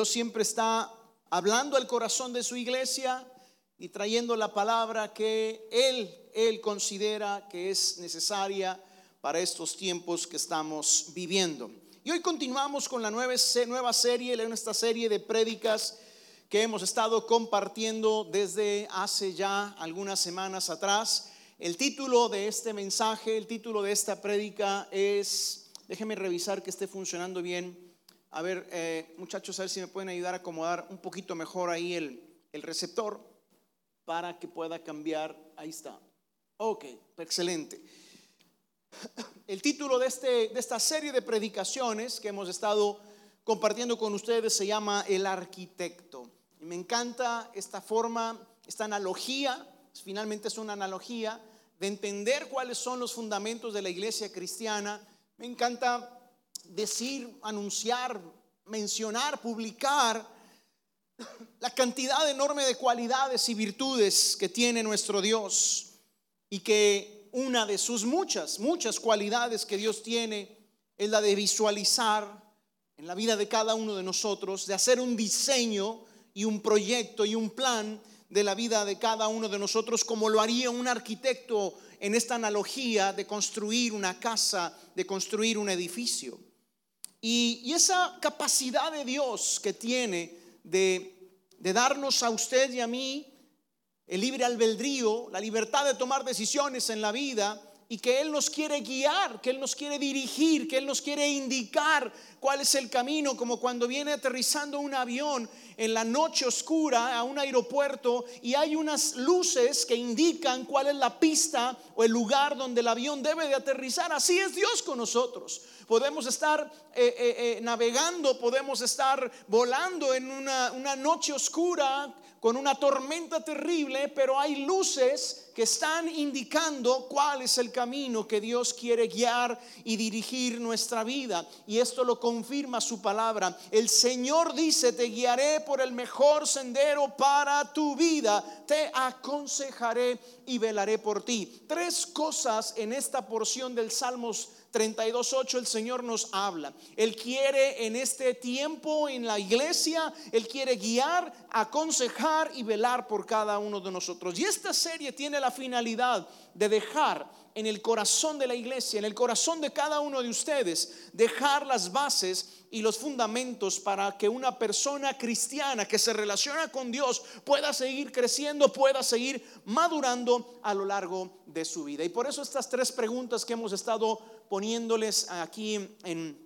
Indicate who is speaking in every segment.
Speaker 1: Dios siempre está hablando al corazón de su iglesia y trayendo la palabra que Él, Él considera que es necesaria para estos tiempos que estamos viviendo. Y hoy continuamos con la nueva, nueva serie, esta serie de prédicas que hemos estado compartiendo desde hace ya algunas semanas atrás. El título de este mensaje, el título de esta prédica es, déjenme revisar que esté funcionando bien. A ver, eh, muchachos, a ver si me pueden ayudar a acomodar un poquito mejor ahí el, el receptor para que pueda cambiar. Ahí está. Ok, excelente. El título de, este, de esta serie de predicaciones que hemos estado compartiendo con ustedes se llama El arquitecto. Y me encanta esta forma, esta analogía, finalmente es una analogía de entender cuáles son los fundamentos de la iglesia cristiana. Me encanta decir, anunciar, mencionar, publicar la cantidad enorme de cualidades y virtudes que tiene nuestro Dios y que una de sus muchas, muchas cualidades que Dios tiene es la de visualizar en la vida de cada uno de nosotros, de hacer un diseño y un proyecto y un plan de la vida de cada uno de nosotros, como lo haría un arquitecto en esta analogía de construir una casa, de construir un edificio. Y, esa capacidad de Dios que tiene de, darnos a usted y a mí el libre albedrío, la libertad de tomar decisiones en la vida, y que Él nos quiere guiar, que Él nos quiere dirigir, que Él nos quiere indicar cuál es el camino, como cuando viene aterrizando un avión en la noche oscura a un aeropuerto y hay unas luces que indican cuál es la pista o el lugar donde el avión debe de aterrizar. Así es Dios con nosotros. Podemos estar eh, eh, eh, navegando, podemos estar volando en una, una noche oscura con una tormenta terrible, pero hay luces que están indicando cuál es el camino que Dios quiere guiar y dirigir nuestra vida. Y esto lo confirma su palabra. El Señor dice, te guiaré por el mejor sendero para tu vida, te aconsejaré y velaré por ti. Tres cosas en esta porción del Salmos 32.8 el Señor nos habla. Él quiere en este tiempo en la iglesia, Él quiere guiar, aconsejar y velar por cada uno de nosotros. Y esta serie tiene la finalidad de dejar en el corazón de la iglesia, en el corazón de cada uno de ustedes, dejar las bases y los fundamentos para que una persona cristiana que se relaciona con Dios pueda seguir creciendo, pueda seguir madurando a lo largo de su vida. Y por eso estas tres preguntas que hemos estado poniéndoles aquí en,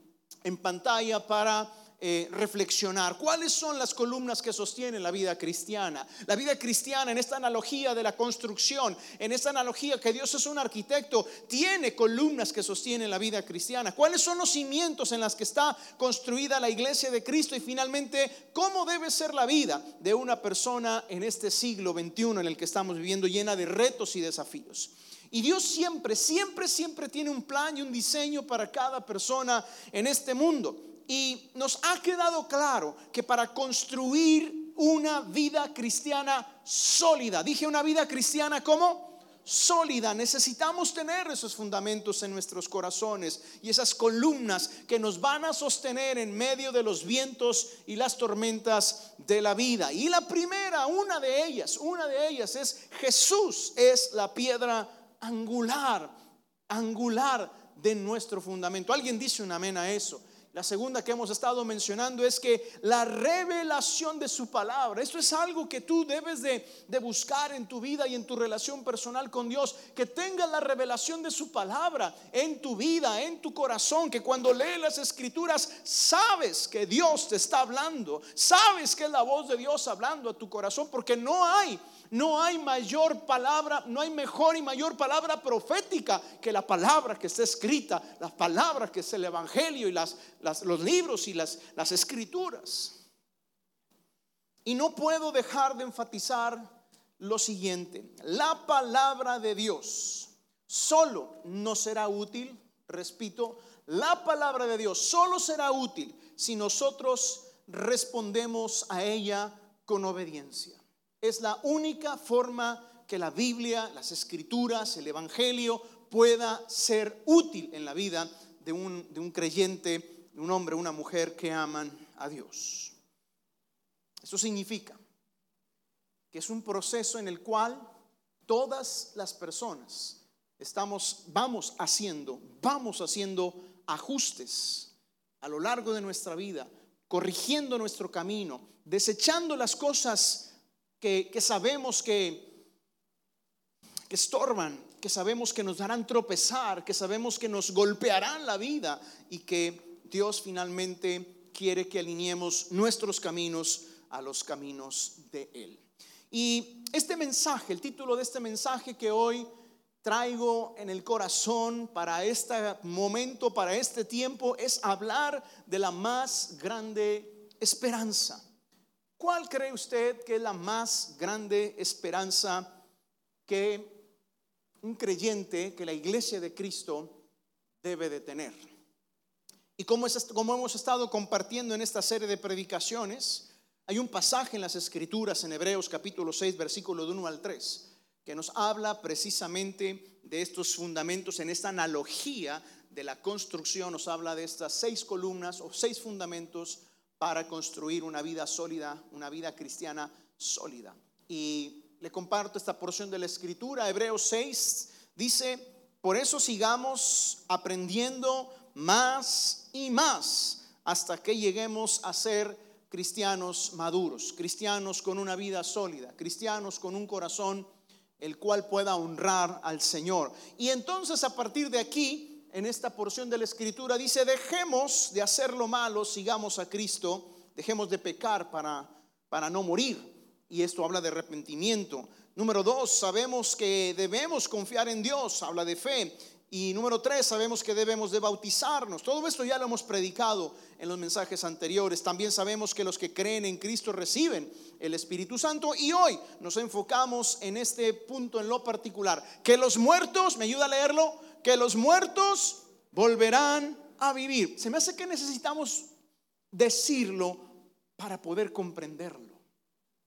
Speaker 1: en pantalla para eh, reflexionar. ¿Cuáles son las columnas que sostienen la vida cristiana? La vida cristiana en esta analogía de la construcción, en esta analogía que Dios es un arquitecto, tiene columnas que sostienen la vida cristiana. ¿Cuáles son los cimientos en las que está construida la iglesia de Cristo? Y finalmente, ¿cómo debe ser la vida de una persona en este siglo XXI en el que estamos viviendo llena de retos y desafíos? Y Dios siempre, siempre, siempre tiene un plan y un diseño para cada persona en este mundo. Y nos ha quedado claro que para construir una vida cristiana sólida, dije una vida cristiana como sólida. Necesitamos tener esos fundamentos en nuestros corazones y esas columnas que nos van a sostener en medio de los vientos y las tormentas de la vida. Y la primera, una de ellas, una de ellas es Jesús es la piedra angular, angular de nuestro fundamento. ¿Alguien dice un amén a eso? La segunda que hemos estado mencionando es que la revelación de su palabra, esto es algo que tú debes de, buscar en tu vida y en tu relación personal con Dios, que tengas la revelación de su palabra en tu vida, en tu corazón, que cuando lees las escrituras sabes que Dios te está hablando, sabes que es la voz de Dios hablando a tu corazón, porque no hay no hay mayor palabra, no hay mejor y mayor palabra profética que la palabra que está escrita, las palabras que es el Evangelio y las, los libros y las, las escrituras. Y no puedo dejar de enfatizar lo siguiente, la palabra de Dios solo no será útil, repito, la palabra de Dios solo será útil si nosotros respondemos a ella con obediencia. Es la única forma que la Biblia, las escrituras, el Evangelio pueda ser útil en la vida de un, de un creyente, de un hombre, una mujer que aman a Dios. Eso significa que es un proceso en el cual todas las personas estamos, vamos haciendo, vamos haciendo ajustes a lo largo de nuestra vida, corrigiendo nuestro camino, desechando las cosas que, sabemos que, que estorban, que sabemos que nos darán tropezar, que sabemos que nos golpearán la vida y que Dios finalmente quiere que alineemos nuestros caminos a los caminos de Él. Y este mensaje, el título de este mensaje que hoy traigo en el corazón para este momento, para este tiempo, es hablar de la más grande esperanza. ¿Cuál cree usted que es la más grande esperanza que un creyente que la iglesia de Cristo debe de tener. Y como, hemos estado compartiendo en esta serie de predicaciones, hay un pasaje en las Escrituras, en Hebreos capítulo 6, versículo de 1 al 3, que nos habla precisamente de estos fundamentos, en esta analogía de la construcción, nos habla de estas seis columnas o seis fundamentos para construir una vida sólida, una vida cristiana sólida. Y le comparto esta porción de la escritura, Hebreos 6, dice, por eso sigamos aprendiendo más y más hasta que lleguemos a ser cristianos maduros, cristianos con una vida sólida, cristianos con un corazón el cual pueda honrar al Señor. Y entonces a partir de aquí, en esta porción de la escritura, dice, dejemos de hacer lo malo, sigamos a Cristo, dejemos de pecar para, para no morir y esto habla de arrepentimiento. Número dos, sabemos que debemos confiar en Dios, habla de fe. Y número tres, sabemos que debemos de bautizarnos. Todo esto ya lo hemos predicado en los mensajes anteriores. También sabemos que los que creen en Cristo reciben el Espíritu Santo. Y hoy nos enfocamos en este punto en lo particular. Que los muertos, ¿me ayuda a leerlo? Que los muertos volverán a vivir. Se me hace que necesitamos decirlo para poder comprenderlo.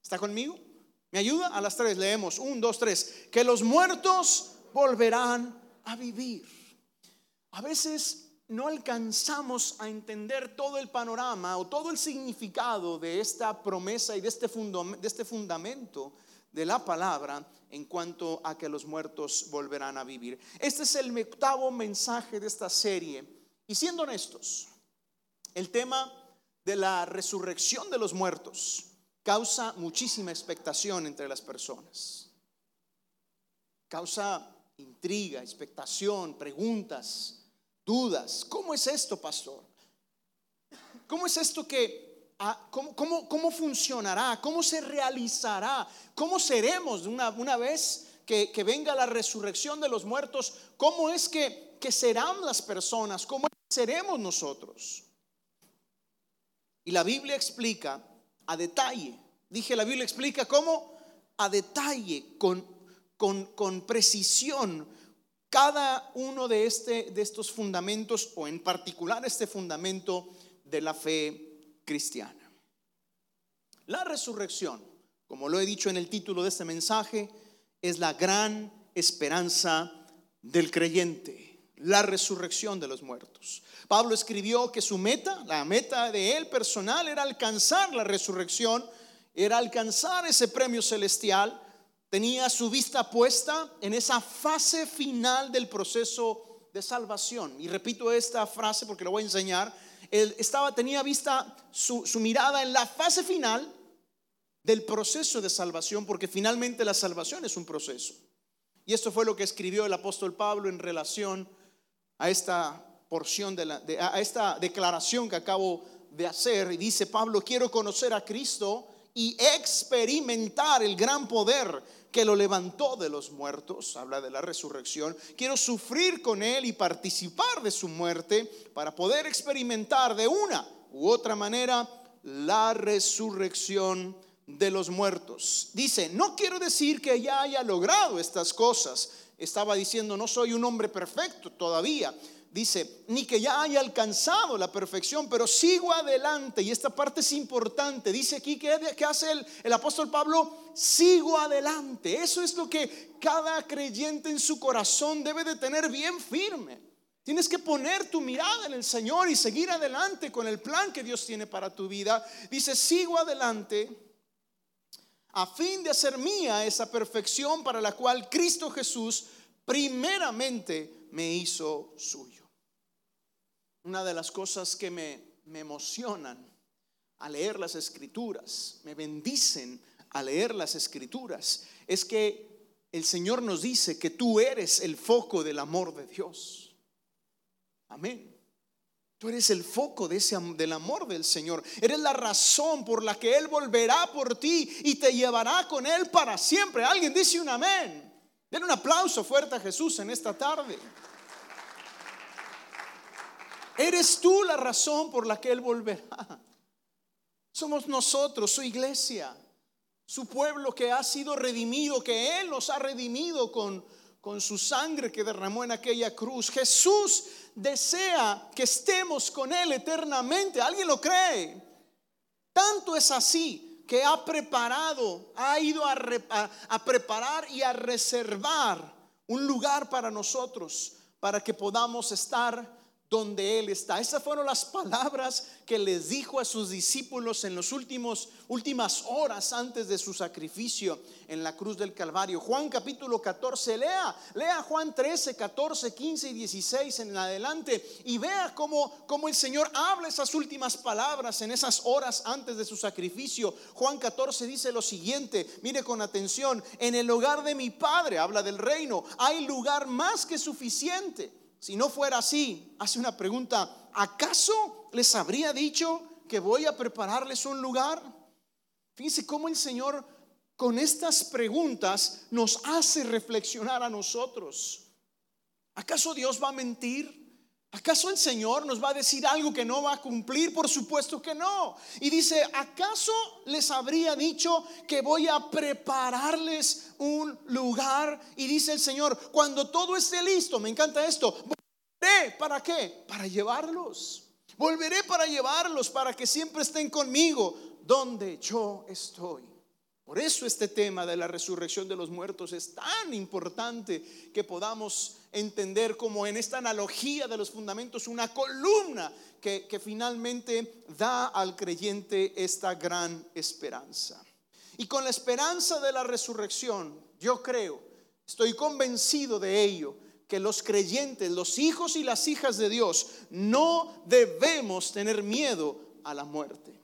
Speaker 1: ¿Está conmigo? ¿Me ayuda? A las tres leemos. Un, dos, tres. Que los muertos volverán a vivir. A veces no alcanzamos a entender todo el panorama o todo el significado de esta promesa y de este, de este fundamento de la palabra en cuanto a que los muertos volverán a vivir. Este es el octavo mensaje de esta serie. Y siendo honestos, el tema de la resurrección de los muertos causa muchísima expectación entre las personas. Causa intriga, expectación, preguntas, dudas. ¿Cómo es esto, pastor? ¿Cómo es esto que, cómo, funcionará? ¿Cómo se realizará? ¿Cómo seremos una, una vez que, que, venga la resurrección de los muertos? ¿Cómo es que, que serán las personas? ¿Cómo seremos nosotros? Y la Biblia explica a detalle. Dije, la Biblia explica cómo a detalle, con, con, precisión, cada uno de, este, de estos fundamentos, o en particular este fundamento de la fe cristiana. La resurrección, como lo he dicho en el título de este mensaje, es la gran esperanza del creyente la resurrección de los muertos. Pablo escribió que su meta, la meta de él personal, era alcanzar la resurrección, era alcanzar ese premio celestial. Tenía su vista puesta en esa fase final del proceso de salvación. Y repito esta frase porque lo voy a enseñar. Él estaba, tenía vista su, su mirada en la fase final del proceso de salvación, porque finalmente la salvación es un proceso. Y esto fue lo que escribió el apóstol Pablo en relación a esta porción de, la, a esta declaración que acabo de hacer. Y dice Pablo, quiero conocer a Cristo y experimentar el gran poder que lo levantó de los muertos, habla de la resurrección. Quiero sufrir con Él y participar de su muerte para poder experimentar de una u otra manera la resurrección de los muertos. Dice, no quiero decir que ya haya logrado estas cosas estaba diciendo, no soy un hombre perfecto todavía. Dice, ni que ya haya alcanzado la perfección, pero sigo adelante. Y esta parte es importante. Dice aquí, ¿qué, hace el, el apóstol Pablo? Sigo adelante. Eso es lo que cada creyente en su corazón debe de tener bien firme. Tienes que poner tu mirada en el Señor y seguir adelante con el plan que Dios tiene para tu vida. Dice, sigo adelante a fin de hacer mía esa perfección para la cual Cristo Jesús primeramente me hizo suyo. Una de las cosas que me, me emocionan a leer las escrituras, me bendicen a leer las escrituras, es que el Señor nos dice que tú eres el foco del amor de Dios. Amén. Tú eres el foco de ese, del amor del Señor. Eres la razón por la que Él volverá por ti y te llevará con Él para siempre. Alguien dice un amén. Den un aplauso fuerte a Jesús en esta tarde. Eres tú la razón por la que Él volverá. Somos nosotros, su iglesia, su pueblo que ha sido redimido, que Él nos ha redimido con, con su sangre que derramó en aquella cruz. Jesús desea que estemos con Él eternamente. ¿Alguien lo cree? Tanto es así que ha preparado, ha ido a, a, preparar y a reservar un lugar para nosotros, para que podamos estar donde Él está. Esas fueron las palabras que les dijo a sus discípulos en las últimas horas antes de su sacrificio en la cruz del Calvario. Juan capítulo 14, lea, lea Juan 13, 14, 15 y 16 en adelante y vea cómo, cómo el Señor habla esas últimas palabras en esas horas antes de su sacrificio. Juan 14 dice lo siguiente, mire con atención, en el hogar de mi Padre, habla del reino, hay lugar más que suficiente. Si no fuera así, hace una pregunta, ¿acaso les habría dicho que voy a prepararles un lugar? Fíjense cómo el Señor con estas preguntas nos hace reflexionar a nosotros. ¿Acaso Dios va a mentir? ¿Acaso el Señor nos va a decir algo que no va a cumplir? Por supuesto que no. Y dice, ¿acaso les habría dicho que voy a prepararles un lugar? Y dice el Señor, cuando todo esté listo, me encanta esto, volveré, ¿para qué? Para llevarlos. Volveré para llevarlos, para que siempre estén conmigo donde yo estoy. Por eso este tema de la resurrección de los muertos es tan importante que podamos entender como en esta analogía de los fundamentos una columna que, que finalmente da al creyente esta gran esperanza. Y con la esperanza de la resurrección, yo creo, estoy convencido de ello, que los creyentes, los hijos y las hijas de Dios, no debemos tener miedo a la muerte.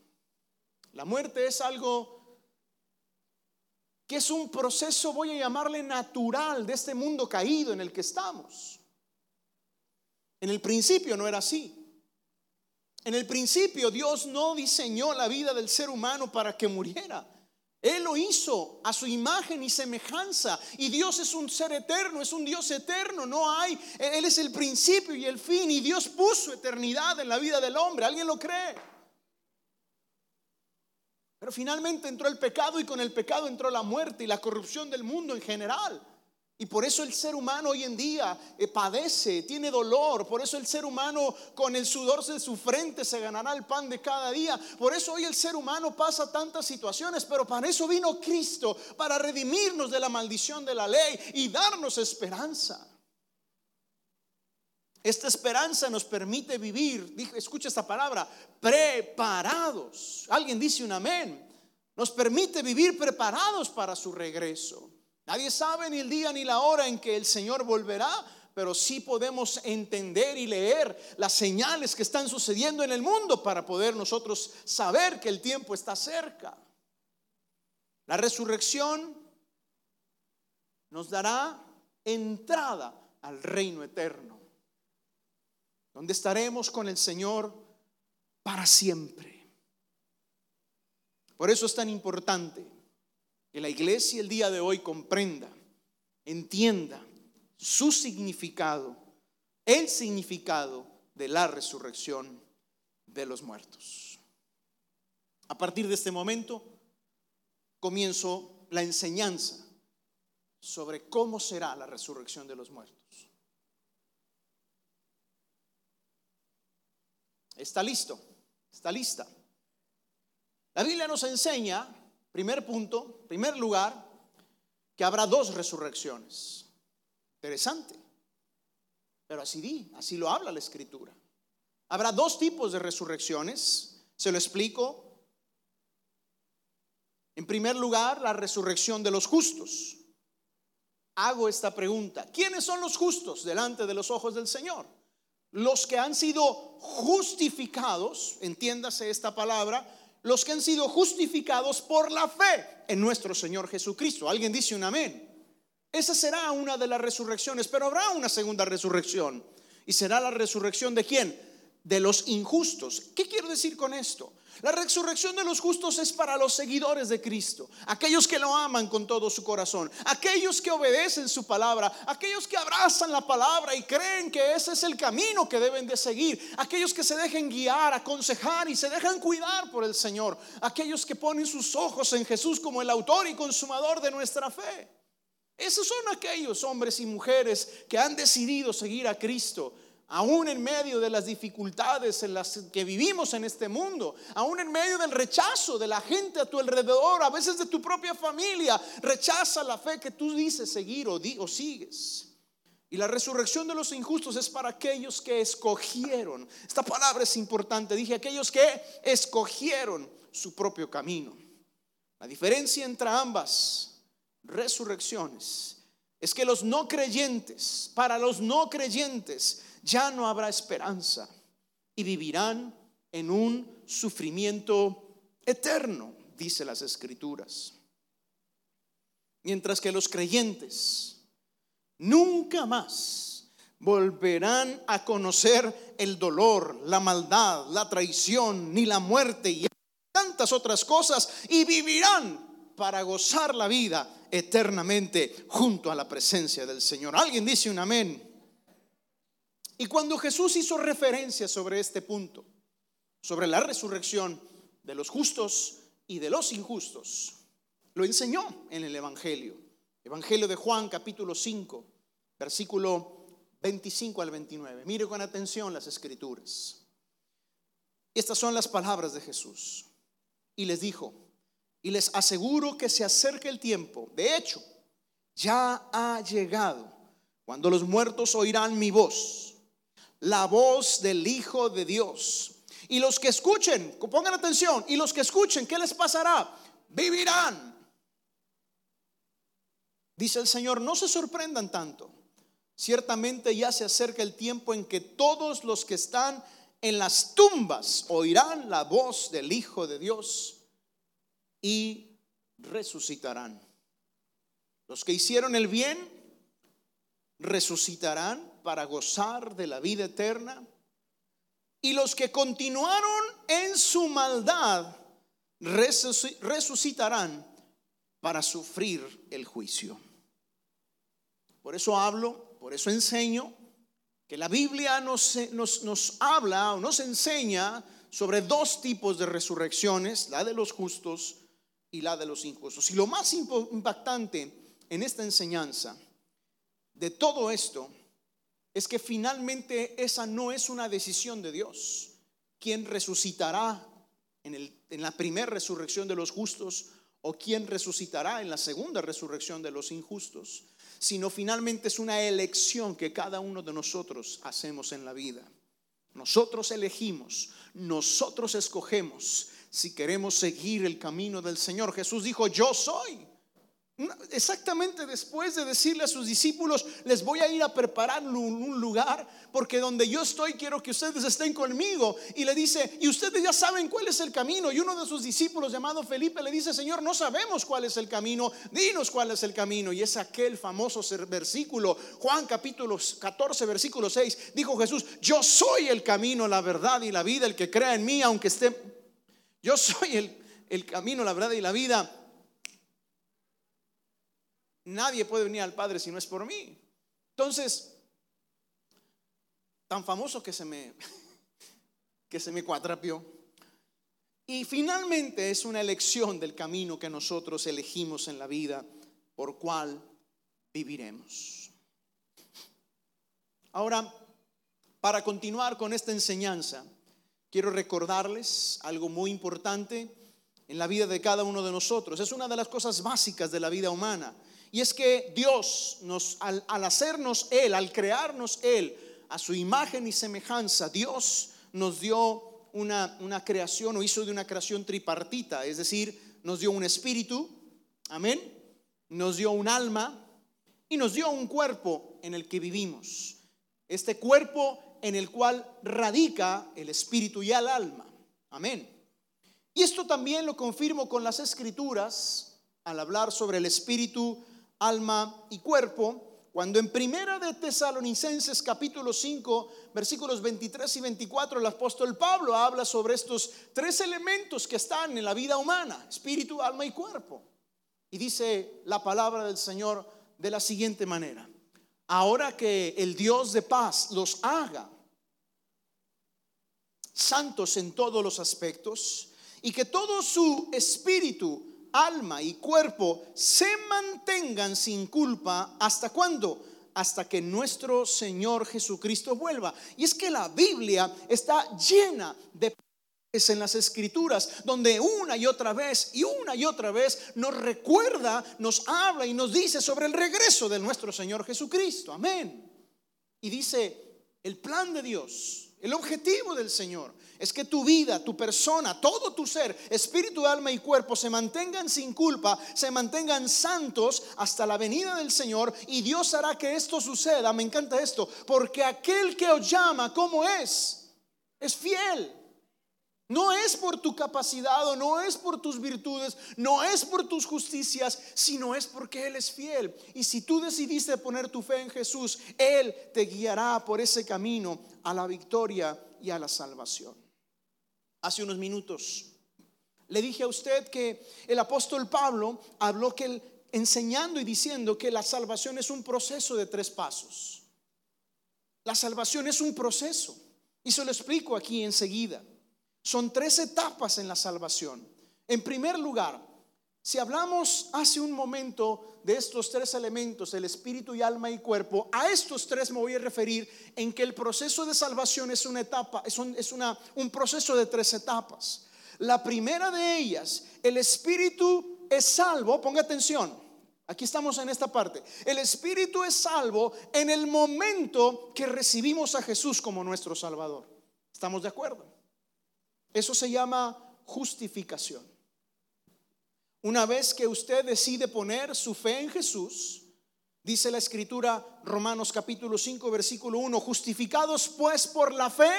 Speaker 1: La muerte es algo que es un proceso, voy a llamarle natural, de este mundo caído en el que estamos. En el principio no era así. En el principio Dios no diseñó la vida del ser humano para que muriera. Él lo hizo a su imagen y semejanza. Y Dios es un ser eterno, es un Dios eterno. No hay, Él es el principio y el fin. Y Dios puso eternidad en la vida del hombre. ¿Alguien lo cree? Pero finalmente entró el pecado y con el pecado entró la muerte y la corrupción del mundo en general. Y por eso el ser humano hoy en día eh, padece, tiene dolor. Por eso el ser humano con el sudor de su frente se ganará el pan de cada día. Por eso hoy el ser humano pasa tantas situaciones. Pero para eso vino Cristo, para redimirnos de la maldición de la ley y darnos esperanza. Esta esperanza nos permite vivir, escucha esta palabra, preparados. Alguien dice un amén. Nos permite vivir preparados para su regreso. Nadie sabe ni el día ni la hora en que el Señor volverá, pero sí podemos entender y leer las señales que están sucediendo en el mundo para poder nosotros saber que el tiempo está cerca. La resurrección nos dará entrada al reino eterno donde estaremos con el Señor para siempre. Por eso es tan importante que la iglesia el día de hoy comprenda, entienda su significado, el significado de la resurrección de los muertos. A partir de este momento comienzo la enseñanza sobre cómo será la resurrección de los muertos. Está listo, está lista. La Biblia nos enseña, primer punto, primer lugar, que habrá dos resurrecciones. Interesante. Pero así di, así lo habla la escritura. Habrá dos tipos de resurrecciones. Se lo explico. En primer lugar, la resurrección de los justos. Hago esta pregunta. ¿Quiénes son los justos delante de los ojos del Señor? Los que han sido justificados, entiéndase esta palabra, los que han sido justificados por la fe en nuestro Señor Jesucristo. ¿Alguien dice un amén? Esa será una de las resurrecciones, pero habrá una segunda resurrección. ¿Y será la resurrección de quién? De los injustos. ¿Qué quiero decir con esto? La resurrección de los justos es para los seguidores de Cristo, aquellos que lo aman con todo su corazón, aquellos que obedecen su palabra, aquellos que abrazan la palabra y creen que ese es el camino que deben de seguir, aquellos que se dejen guiar, aconsejar y se dejan cuidar por el Señor, aquellos que ponen sus ojos en Jesús como el autor y consumador de nuestra fe. Esos son aquellos hombres y mujeres que han decidido seguir a Cristo aún en medio de las dificultades en las que vivimos en este mundo, aún en medio del rechazo de la gente a tu alrededor, a veces de tu propia familia, rechaza la fe que tú dices seguir o, o sigues. Y la resurrección de los injustos es para aquellos que escogieron. Esta palabra es importante. Dije aquellos que escogieron su propio camino. La diferencia entre ambas resurrecciones es que los no creyentes, para los no creyentes, ya no habrá esperanza y vivirán en un sufrimiento eterno, dice las escrituras. Mientras que los creyentes nunca más volverán a conocer el dolor, la maldad, la traición, ni la muerte y tantas otras cosas y vivirán para gozar la vida eternamente junto a la presencia del Señor. ¿Alguien dice un amén? Y cuando Jesús hizo referencia sobre este punto, sobre la resurrección de los justos y de los injustos, lo enseñó en el Evangelio. Evangelio de Juan capítulo 5, versículo 25 al 29. Mire con atención las escrituras. Estas son las palabras de Jesús. Y les dijo, y les aseguro que se acerca el tiempo. De hecho, ya ha llegado cuando los muertos oirán mi voz la voz del Hijo de Dios. Y los que escuchen, pongan atención, y los que escuchen, ¿qué les pasará? Vivirán. Dice el Señor, no se sorprendan tanto. Ciertamente ya se acerca el tiempo en que todos los que están en las tumbas oirán la voz del Hijo de Dios y resucitarán. Los que hicieron el bien resucitarán para gozar de la vida eterna. Y los que continuaron en su maldad resucitarán para sufrir el juicio. Por eso hablo, por eso enseño que la Biblia nos, nos, nos habla o nos enseña sobre dos tipos de resurrecciones, la de los justos y la de los injustos. Y lo más impactante en esta enseñanza de todo esto es que finalmente esa no es una decisión de Dios. ¿Quién resucitará en, el, en la primera resurrección de los justos o quién resucitará en la segunda resurrección de los injustos? Sino finalmente es una elección que cada uno de nosotros hacemos en la vida. Nosotros elegimos, nosotros escogemos si queremos seguir el camino del Señor. Jesús dijo, yo soy Exactamente después de decirle a sus discípulos, les voy a ir a preparar un lugar, porque donde yo estoy quiero que ustedes estén conmigo. Y le dice, y ustedes ya saben cuál es el camino. Y uno de sus discípulos llamado Felipe le dice, Señor, no sabemos cuál es el camino, dinos cuál es el camino. Y es aquel famoso versículo, Juan capítulo 14, versículo 6, dijo Jesús, yo soy el camino, la verdad y la vida, el que crea en mí, aunque esté, yo soy el, el camino, la verdad y la vida Nadie puede venir al Padre si no es por mí. Entonces, tan famoso que se me que se me cuatrapió. Y finalmente es una elección del camino que nosotros elegimos en la vida por cual viviremos. Ahora, para continuar con esta enseñanza, quiero recordarles algo muy importante en la vida de cada uno de nosotros. Es una de las cosas básicas de la vida humana. Y es que Dios nos, al, hacernos Él, al crearnos Él, a su imagen y semejanza, Dios nos dio una, una creación o hizo de una creación tripartita, es decir, nos dio un espíritu, amén, nos dio un alma y nos dio un cuerpo en el que vivimos. Este cuerpo en el cual radica el espíritu y el alma. Amén. Y esto también lo confirmo con las escrituras al hablar sobre el espíritu, alma y cuerpo cuando en Primera de Tesalonicenses capítulo 5, versículos 23 y 24, el apóstol Pablo habla sobre estos tres elementos que están en la vida humana, espíritu, alma y cuerpo. Y dice la palabra del Señor de la siguiente manera. Ahora que el Dios de paz los haga santos en todos los aspectos y que todo su espíritu, alma y cuerpo se mantengan sin culpa. ¿Hasta cuándo? Hasta que nuestro Señor Jesucristo vuelva. Y es que la Biblia está llena de es en las escrituras donde una y otra vez y una y otra vez nos recuerda, nos habla y nos dice sobre el regreso de nuestro Señor Jesucristo. Amén. Y dice, el plan de Dios, el objetivo del Señor es que tu vida, tu persona, todo tu ser, espíritu, alma y cuerpo se mantengan sin culpa, se mantengan santos hasta la venida del Señor y Dios hará que esto suceda. Me encanta esto, porque aquel que os llama, ¿cómo es? Es fiel. No es por tu capacidad o no es por tus virtudes, no es por tus justicias, sino es porque Él es fiel. Y si tú decidiste poner tu fe en Jesús, Él te guiará por ese camino a la victoria y a la salvación hace unos minutos. Le dije a usted que el apóstol Pablo habló que enseñando y diciendo que la salvación es un proceso de tres pasos. La salvación es un proceso. Y se lo explico aquí enseguida. Son tres etapas en la salvación. En primer lugar, si hablamos hace un momento de estos tres elementos, el espíritu y alma y cuerpo, a estos tres me voy a referir en que el proceso de salvación es una etapa, es un, una, un proceso de tres etapas. La primera de ellas, el espíritu es salvo, ponga atención, aquí estamos en esta parte, el espíritu es salvo en el momento que recibimos a Jesús como nuestro Salvador. ¿Estamos de acuerdo? Eso se llama justificación. Una vez que usted decide poner su fe en Jesús, dice la escritura Romanos capítulo 5 versículo 1, justificados pues por la fe,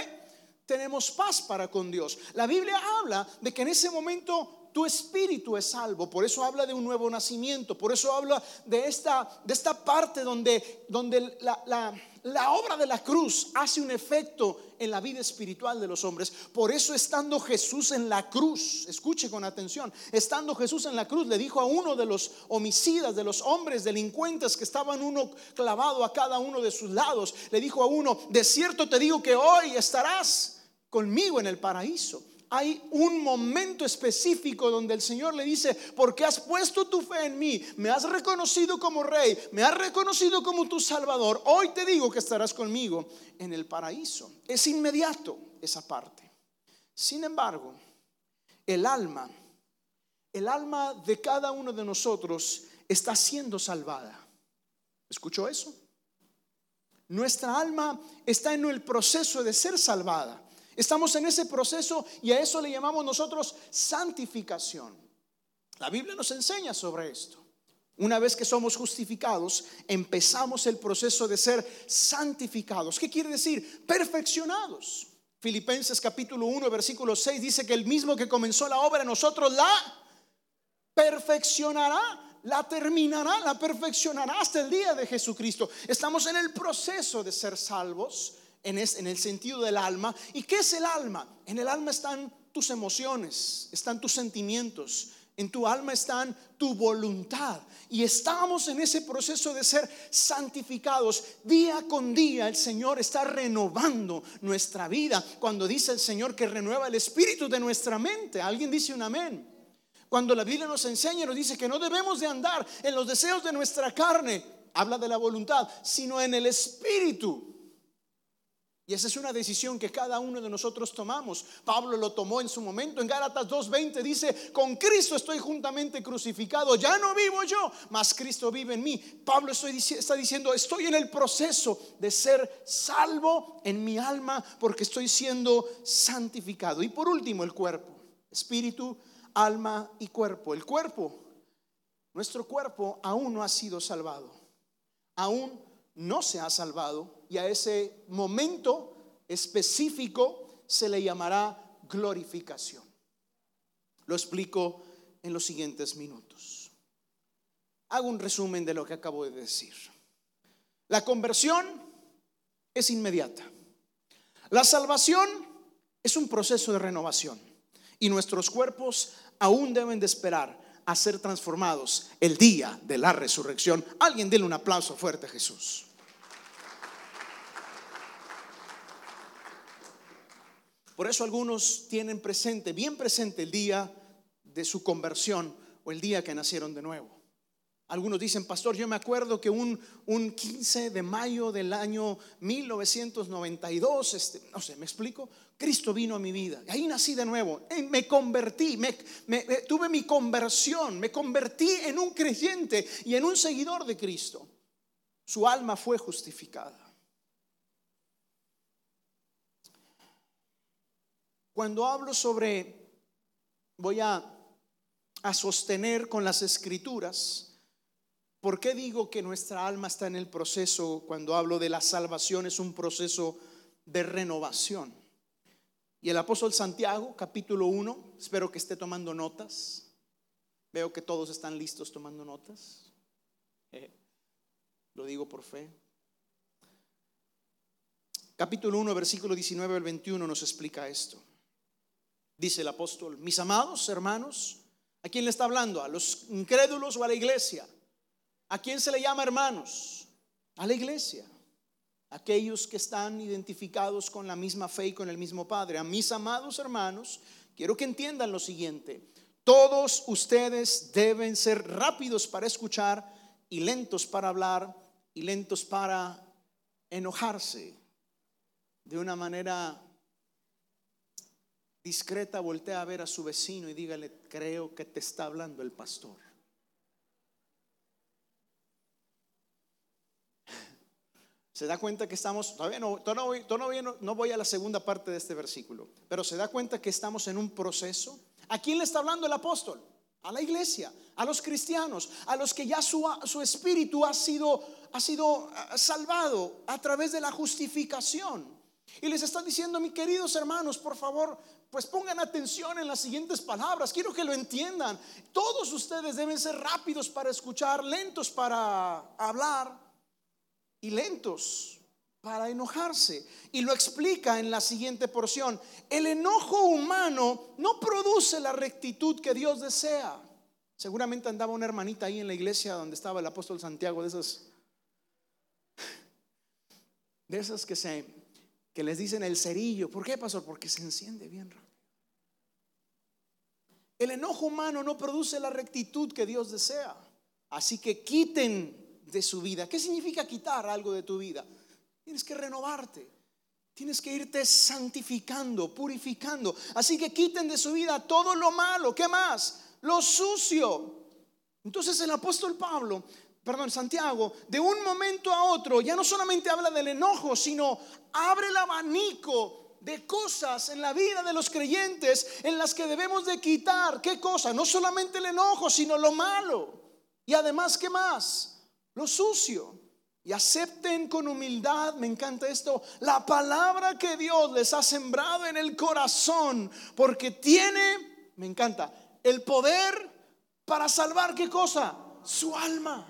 Speaker 1: tenemos paz para con Dios. La Biblia habla de que en ese momento tu espíritu es salvo, por eso habla de un nuevo nacimiento, por eso habla de esta, de esta parte donde, donde la, la la obra de la cruz hace un efecto en la vida espiritual de los hombres. Por eso estando Jesús en la cruz, escuche con atención, estando Jesús en la cruz le dijo a uno de los homicidas, de los hombres delincuentes que estaban uno clavado a cada uno de sus lados, le dijo a uno, de cierto te digo que hoy estarás conmigo en el paraíso hay un momento específico donde el Señor le dice, porque has puesto tu fe en mí, me has reconocido como rey, me has reconocido como tu salvador, hoy te digo que estarás conmigo en el paraíso. Es inmediato esa parte. Sin embargo, el alma, el alma de cada uno de nosotros está siendo salvada. ¿Escuchó eso? Nuestra alma está en el proceso de ser salvada. Estamos en ese proceso y a eso le llamamos nosotros santificación. La Biblia nos enseña sobre esto. Una vez que somos justificados, empezamos el proceso de ser santificados. ¿Qué quiere decir? Perfeccionados. Filipenses capítulo 1, versículo 6 dice que el mismo que comenzó la obra nosotros la perfeccionará, la terminará, la perfeccionará hasta el día de Jesucristo. Estamos en el proceso de ser salvos en, el sentido del alma. ¿Y qué es el alma? En el alma están tus emociones, están tus sentimientos, en tu alma están tu voluntad. Y estamos en ese proceso de ser santificados. Día con día el Señor está renovando nuestra vida. Cuando dice el Señor que renueva el espíritu de nuestra mente, alguien dice un amén. Cuando la Biblia nos enseña, nos dice que no debemos de andar en los deseos de nuestra carne, habla de la voluntad, sino en el espíritu. Y esa es una decisión que cada uno de nosotros tomamos. Pablo lo tomó en su momento. En Gálatas 2.20 dice, con Cristo estoy juntamente crucificado. Ya no vivo yo, mas Cristo vive en mí. Pablo está diciendo, estoy en el proceso de ser salvo en mi alma porque estoy siendo santificado. Y por último, el cuerpo, espíritu, alma y cuerpo. El cuerpo, nuestro cuerpo aún no ha sido salvado, aún no se ha salvado y a ese momento específico se le llamará glorificación. Lo explico en los siguientes minutos. Hago un resumen de lo que acabo de decir. La conversión es inmediata. La salvación es un proceso de renovación y nuestros cuerpos aún deben de esperar a ser transformados el día de la resurrección. Alguien déle un aplauso fuerte a Jesús. Por eso algunos tienen presente, bien presente el día de su conversión o el día que nacieron de nuevo. Algunos dicen, pastor, yo me acuerdo que un, un 15 de mayo del año 1992, este, no sé, ¿me explico? Cristo vino a mi vida. Y ahí nací de nuevo. Me convertí, me, tuve mi conversión, me convertí en un creyente y en un seguidor de Cristo. Su alma fue justificada. Cuando hablo sobre, voy a, a sostener con las escrituras, ¿Por qué digo que nuestra alma está en el proceso cuando hablo de la salvación? Es un proceso de renovación. Y el apóstol Santiago, capítulo 1, espero que esté tomando notas. Veo que todos están listos tomando notas. Eh, lo digo por fe. Capítulo 1, versículo 19 al 21 nos explica esto. Dice el apóstol, mis amados hermanos, ¿a quién le está hablando? ¿A los incrédulos o a la iglesia? ¿A quién se le llama hermanos? A la iglesia. Aquellos que están identificados con la misma fe y con el mismo Padre. A mis amados hermanos, quiero que entiendan lo siguiente. Todos ustedes deben ser rápidos para escuchar y lentos para hablar y lentos para enojarse. De una manera discreta, voltea a ver a su vecino y dígale, creo que te está hablando el pastor. Se da cuenta que estamos, todavía no, todavía no, voy a la segunda parte de este versículo, pero se da cuenta que estamos en un proceso. ¿A quién le está hablando el apóstol? A la iglesia, a los cristianos, a los que ya su, su espíritu ha sido, ha sido ah, salvado a través de la justificación. Y les está diciendo, mis queridos hermanos, por favor, pues pongan atención en las siguientes palabras. Quiero que lo entiendan. Todos ustedes deben ser rápidos para escuchar, lentos para hablar y lentos para enojarse. Y lo explica en la siguiente porción. El enojo humano no produce la rectitud que Dios desea. Seguramente andaba una hermanita ahí en la iglesia donde estaba el apóstol Santiago, de esas, de esas que, se, que les dicen el cerillo. ¿Por qué, pastor? Porque se enciende bien rápido. El enojo humano no produce la rectitud que Dios desea. Así que quiten de su vida. ¿Qué significa quitar algo de tu vida? Tienes que renovarte. Tienes que irte santificando, purificando. Así que quiten de su vida todo lo malo. ¿Qué más? Lo sucio. Entonces el apóstol Pablo, perdón, Santiago, de un momento a otro, ya no solamente habla del enojo, sino abre el abanico de cosas en la vida de los creyentes en las que debemos de quitar. ¿Qué cosa? No solamente el enojo, sino lo malo. Y además, ¿qué más? Lo sucio. Y acepten con humildad, me encanta esto, la palabra que Dios les ha sembrado en el corazón, porque tiene, me encanta, el poder para salvar qué cosa? Su alma.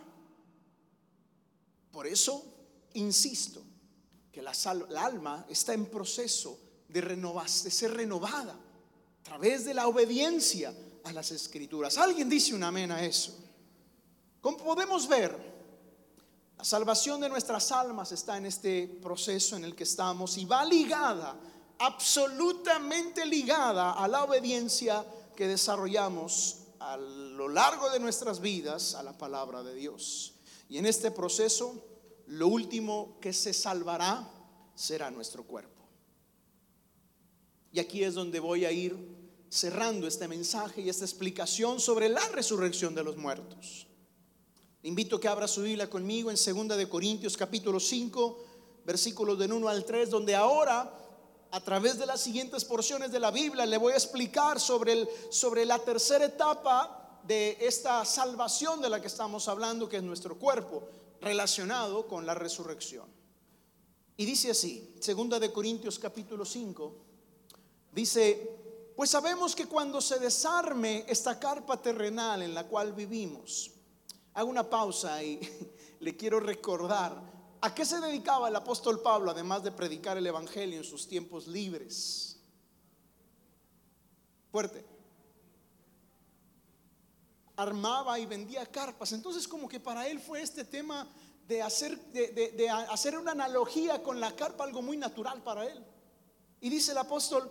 Speaker 1: Por eso, insisto, que la, alma está en proceso de, de ser renovada a través de la obediencia a las escrituras. ¿Alguien dice un amén a eso? Como podemos ver, la salvación de nuestras almas está en este proceso en el que estamos y va ligada, absolutamente ligada a la obediencia que desarrollamos a lo largo de nuestras vidas a la palabra de Dios. Y en este proceso, lo último que se salvará será nuestro cuerpo. Y aquí es donde voy a ir cerrando este mensaje y esta explicación sobre la resurrección de los muertos invito a que abra su Biblia conmigo en 2 de Corintios capítulo 5, versículos del 1 al 3, donde ahora a través de las siguientes porciones de la Biblia le voy a explicar sobre, el, sobre la tercera etapa de esta salvación de la que estamos hablando, que es nuestro cuerpo, relacionado con la resurrección. Y dice así, segunda de Corintios capítulo 5, dice, pues sabemos que cuando se desarme esta carpa terrenal en la cual vivimos, hago una pausa y le quiero recordar ¿A qué se dedicaba el apóstol Pablo además de predicar el Evangelio en sus tiempos libres? Fuerte. Armaba y vendía carpas. Entonces como que para él fue este tema de hacer, de, hacer una analogía con la carpa algo muy natural para él. Y dice el apóstol,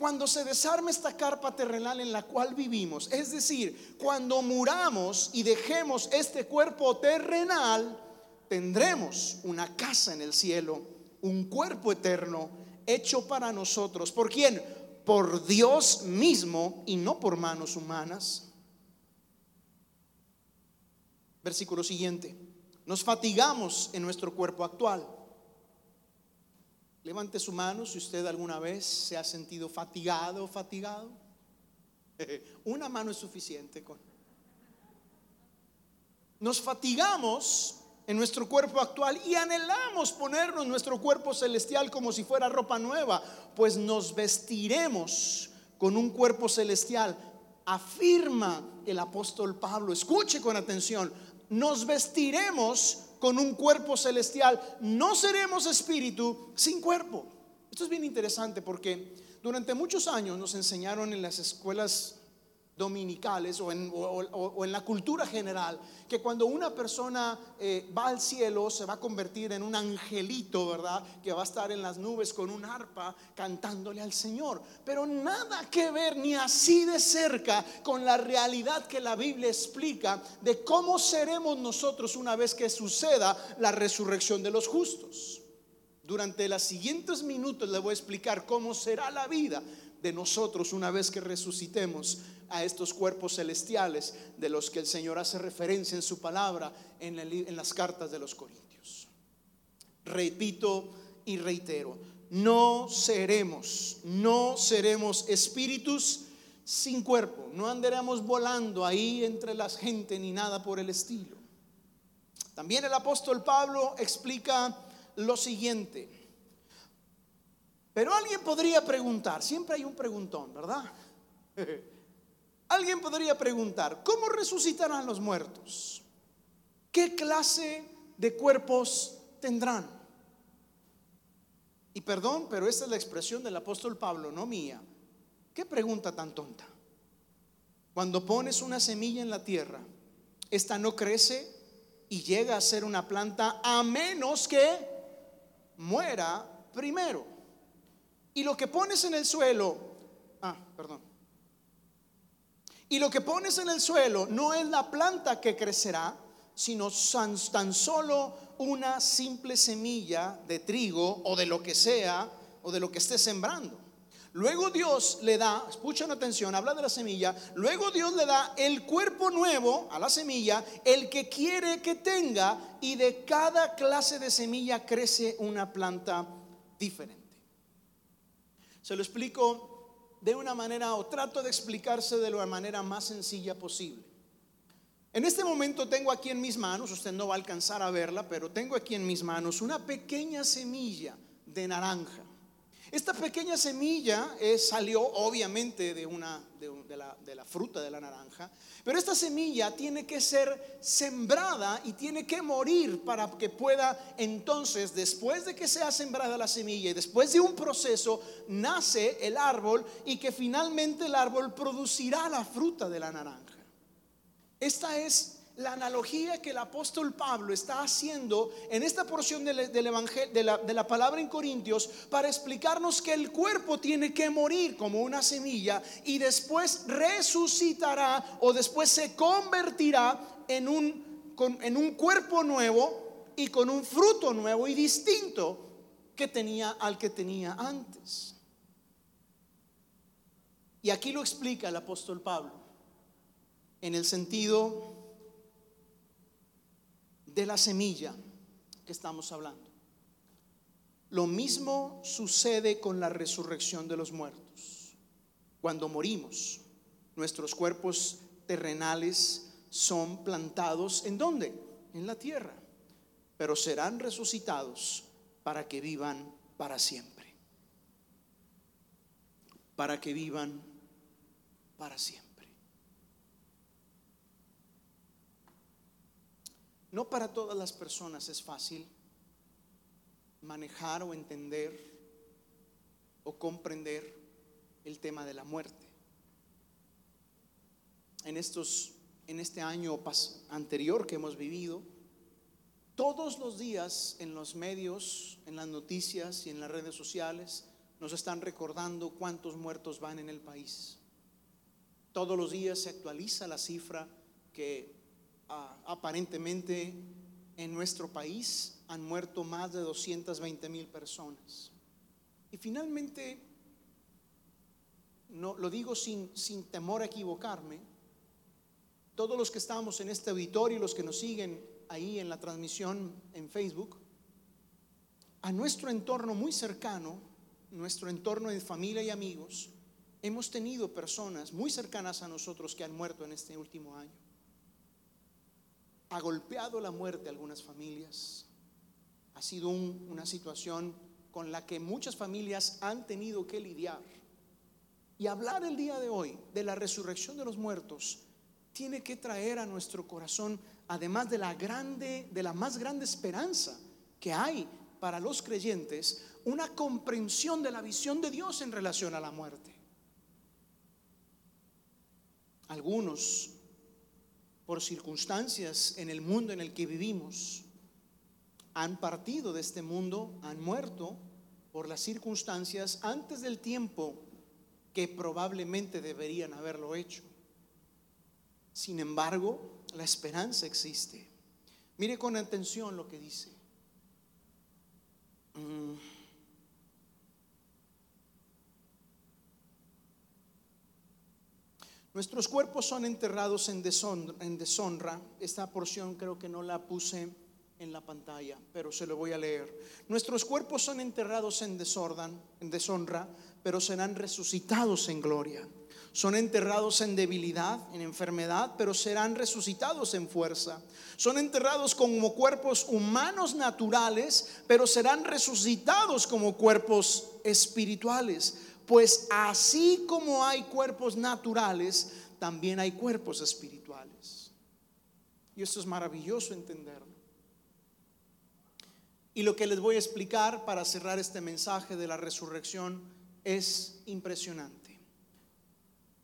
Speaker 1: cuando se desarme esta carpa terrenal en la cual vivimos, es decir, cuando muramos y dejemos este cuerpo terrenal, tendremos una casa en el cielo, un cuerpo eterno hecho para nosotros. ¿Por quién? Por Dios mismo y no por manos humanas. Versículo siguiente. Nos fatigamos en nuestro cuerpo actual. Levante su mano si usted alguna vez se ha sentido fatigado o fatigado. Una mano es suficiente con. Nos fatigamos en nuestro cuerpo actual y anhelamos ponernos nuestro cuerpo celestial como si fuera ropa nueva, pues nos vestiremos con un cuerpo celestial. Afirma el apóstol Pablo, escuche con atención, nos vestiremos con un cuerpo celestial, no seremos espíritu sin cuerpo. Esto es bien interesante porque durante muchos años nos enseñaron en las escuelas dominicales o en, la cultura general, que cuando una persona eh, va al cielo se va a convertir en un angelito, ¿verdad? Que va a estar en las nubes con un arpa cantándole al Señor. Pero nada que ver ni así de cerca con la realidad que la Biblia explica de cómo seremos nosotros una vez que suceda la resurrección de los justos. Durante los siguientes minutos le voy a explicar cómo será la vida de nosotros una vez que resucitemos a estos cuerpos celestiales de los que el Señor hace referencia en su palabra en, las cartas de los Corintios. Repito y reitero, no seremos, no seremos espíritus sin cuerpo, no andaremos volando ahí entre las gente ni nada por el estilo. También el apóstol Pablo explica lo siguiente. Pero alguien podría preguntar, siempre hay un preguntón, ¿verdad? Alguien podría preguntar, ¿cómo resucitarán los muertos? ¿Qué clase de cuerpos tendrán? Y perdón, pero esta es la expresión del apóstol Pablo, no mía. ¿Qué pregunta tan tonta? Cuando pones una semilla en la tierra, esta no crece y llega a ser una planta a menos que muera primero. Y lo que pones en el suelo, ah, perdón, y lo que pones en el suelo no es la planta que crecerá, sino tan solo una simple semilla de trigo o de lo que sea o de lo que esté sembrando. Luego Dios le da, escuchen atención, habla de la semilla, luego Dios le da el cuerpo nuevo a la semilla, el que quiere que tenga, y de cada clase de semilla crece una planta diferente. Se lo explico de una manera o trato de explicarse de la manera más sencilla posible. En este momento tengo aquí en mis manos, usted no va a alcanzar a verla, pero tengo aquí en mis manos una pequeña semilla de naranja. Esta pequeña semilla salió obviamente de, una, la, de la fruta de la naranja, pero esta semilla tiene que ser sembrada y tiene que morir para que pueda entonces, después de que sea sembrada la semilla y después de un proceso, nace el árbol y que finalmente el árbol producirá la fruta de la naranja. Esta es la analogía que el apóstol Pablo está haciendo en esta porción del, evangelio, de, la, de la palabra en Corintios para explicarnos que el cuerpo tiene que morir como una semilla y después resucitará o después se convertirá en un, en un cuerpo nuevo y con un fruto nuevo y distinto que tenía al que tenía antes. Y aquí lo explica el apóstol Pablo en el sentido de la semilla que estamos hablando. Lo mismo sucede con la resurrección de los muertos. Cuando morimos, nuestros cuerpos terrenales son plantados en dónde? En la tierra, pero serán resucitados para que vivan para siempre. Para que vivan para siempre. No para todas las personas es fácil manejar o entender o comprender el tema de la muerte. En estos en este año anterior que hemos vivido, todos los días en los medios, en las noticias y en las redes sociales nos están recordando cuántos muertos van en el país. Todos los días se actualiza la cifra que ah, aparentemente en nuestro país han muerto más de 220 mil personas. Y finalmente, no, lo digo sin, sin temor a equivocarme, todos los que estamos en este auditorio y los que nos siguen ahí en la transmisión en Facebook, a nuestro entorno muy cercano, nuestro entorno de familia y amigos, hemos tenido personas muy cercanas a nosotros que han muerto en este último año. Ha golpeado la muerte a algunas familias. Ha sido una situación con la que muchas familias han tenido que lidiar. Y hablar el día de hoy de la resurrección de los muertos tiene que traer a nuestro corazón, además de la grande, de la más grande esperanza que hay para los creyentes, una comprensión de la visión de Dios en relación a la muerte. Algunos, por circunstancias en el mundo en el que vivimos, han partido de este mundo, han muerto por las circunstancias antes del tiempo que probablemente deberían haberlo hecho. Sin embargo, la esperanza existe. Mire con atención lo que dice. Mm. Nuestros cuerpos son enterrados en deshonra, Esta porción creo que no la puse en la pantalla, pero se lo voy a leer. Nuestros cuerpos son enterrados en desorden, en deshonra, pero serán resucitados en gloria. Son enterrados en debilidad, en enfermedad, pero serán resucitados en fuerza. Son enterrados como cuerpos humanos naturales, pero serán resucitados como cuerpos espirituales. Pues así como hay cuerpos naturales, también hay cuerpos espirituales. Y esto es maravilloso entenderlo. Y lo que les voy a explicar para cerrar este mensaje de la resurrección es impresionante.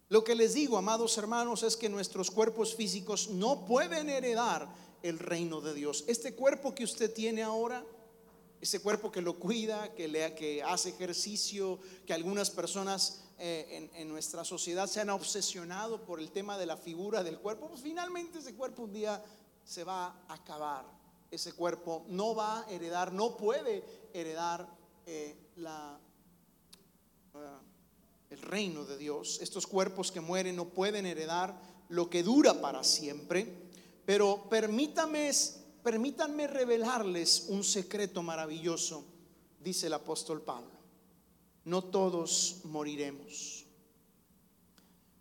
Speaker 1: Lo que les digo, amados hermanos, es que nuestros cuerpos físicos no pueden heredar el reino de Dios. Este cuerpo que usted tiene ahora, ese cuerpo que lo cuida, que, lea, que hace ejercicio, que algunas personas eh, en, nuestra sociedad se han obsesionado por el tema de la figura del cuerpo, pues finalmente ese cuerpo un día se va a acabar. Ese cuerpo no va a heredar, no puede heredar eh. Uh, el reino de Dios. Estos cuerpos que mueren no pueden heredar lo que dura para siempre. Pero permítame, permítanme revelarles un secreto maravilloso, dice el apóstol Pablo. No todos moriremos,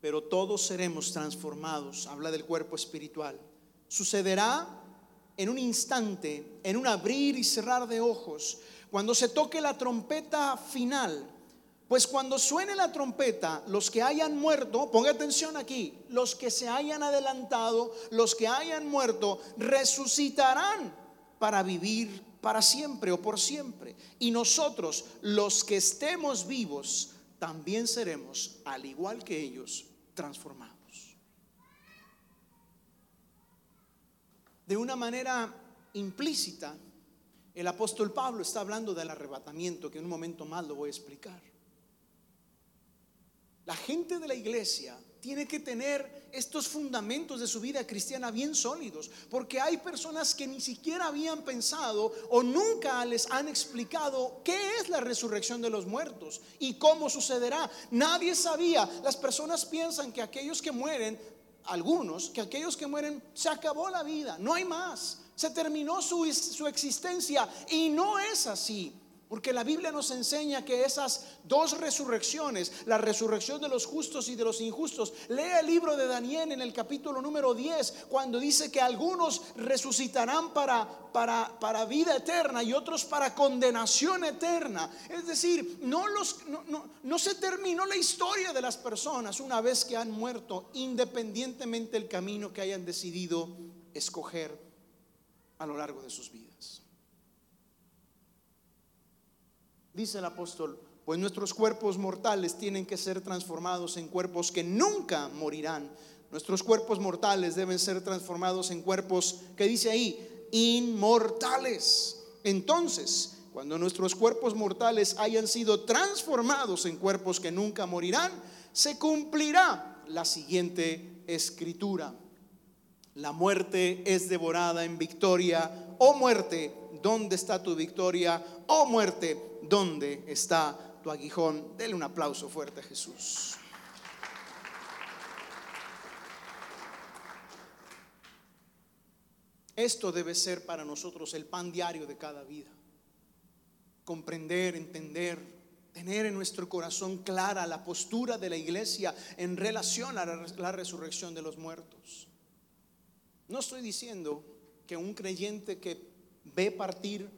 Speaker 1: pero todos seremos transformados. Habla del cuerpo espiritual. Sucederá en un instante, en un abrir y cerrar de ojos, cuando se toque la trompeta final pues cuando suene la trompeta, los que hayan muerto, ponga atención aquí, los que se hayan adelantado, los que hayan muerto, resucitarán para vivir para siempre o por siempre. Y nosotros, los que estemos vivos, también seremos, al igual que ellos, transformados. De una manera implícita, el apóstol Pablo está hablando del arrebatamiento, que en un momento más lo voy a explicar. La gente de la iglesia tiene que tener estos fundamentos de su vida cristiana bien sólidos, porque hay personas que ni siquiera habían pensado o nunca les han explicado qué es la resurrección de los muertos y cómo sucederá. Nadie sabía. Las personas piensan que aquellos que mueren, algunos, que aquellos que mueren, se acabó la vida, no hay más, se terminó su, su existencia y no es así. Porque la Biblia nos enseña que esas dos resurrecciones, la resurrección de los justos y de los injustos, lea el libro de Daniel en el capítulo número 10, cuando dice que algunos resucitarán para, para, para vida eterna y otros para condenación eterna. Es decir, no, los, no se terminó la historia de las personas una vez que han muerto, independientemente del camino que hayan decidido escoger a lo largo de sus vidas. Dice el apóstol, pues nuestros cuerpos mortales tienen que ser transformados en cuerpos que nunca morirán. Nuestros cuerpos mortales deben ser transformados en cuerpos que dice ahí, inmortales. Entonces, cuando nuestros cuerpos mortales hayan sido transformados en cuerpos que nunca morirán, se cumplirá la siguiente escritura. La muerte es devorada en victoria. Oh muerte, ¿dónde está tu victoria? Oh muerte, ¿dónde está tu aguijón? Dele un aplauso fuerte a Jesús. Esto debe ser para nosotros el pan diario de cada vida. Comprender, entender, tener en nuestro corazón clara la postura de la iglesia en relación a la, resurrección de los muertos. No estoy diciendo que un creyente que ve partir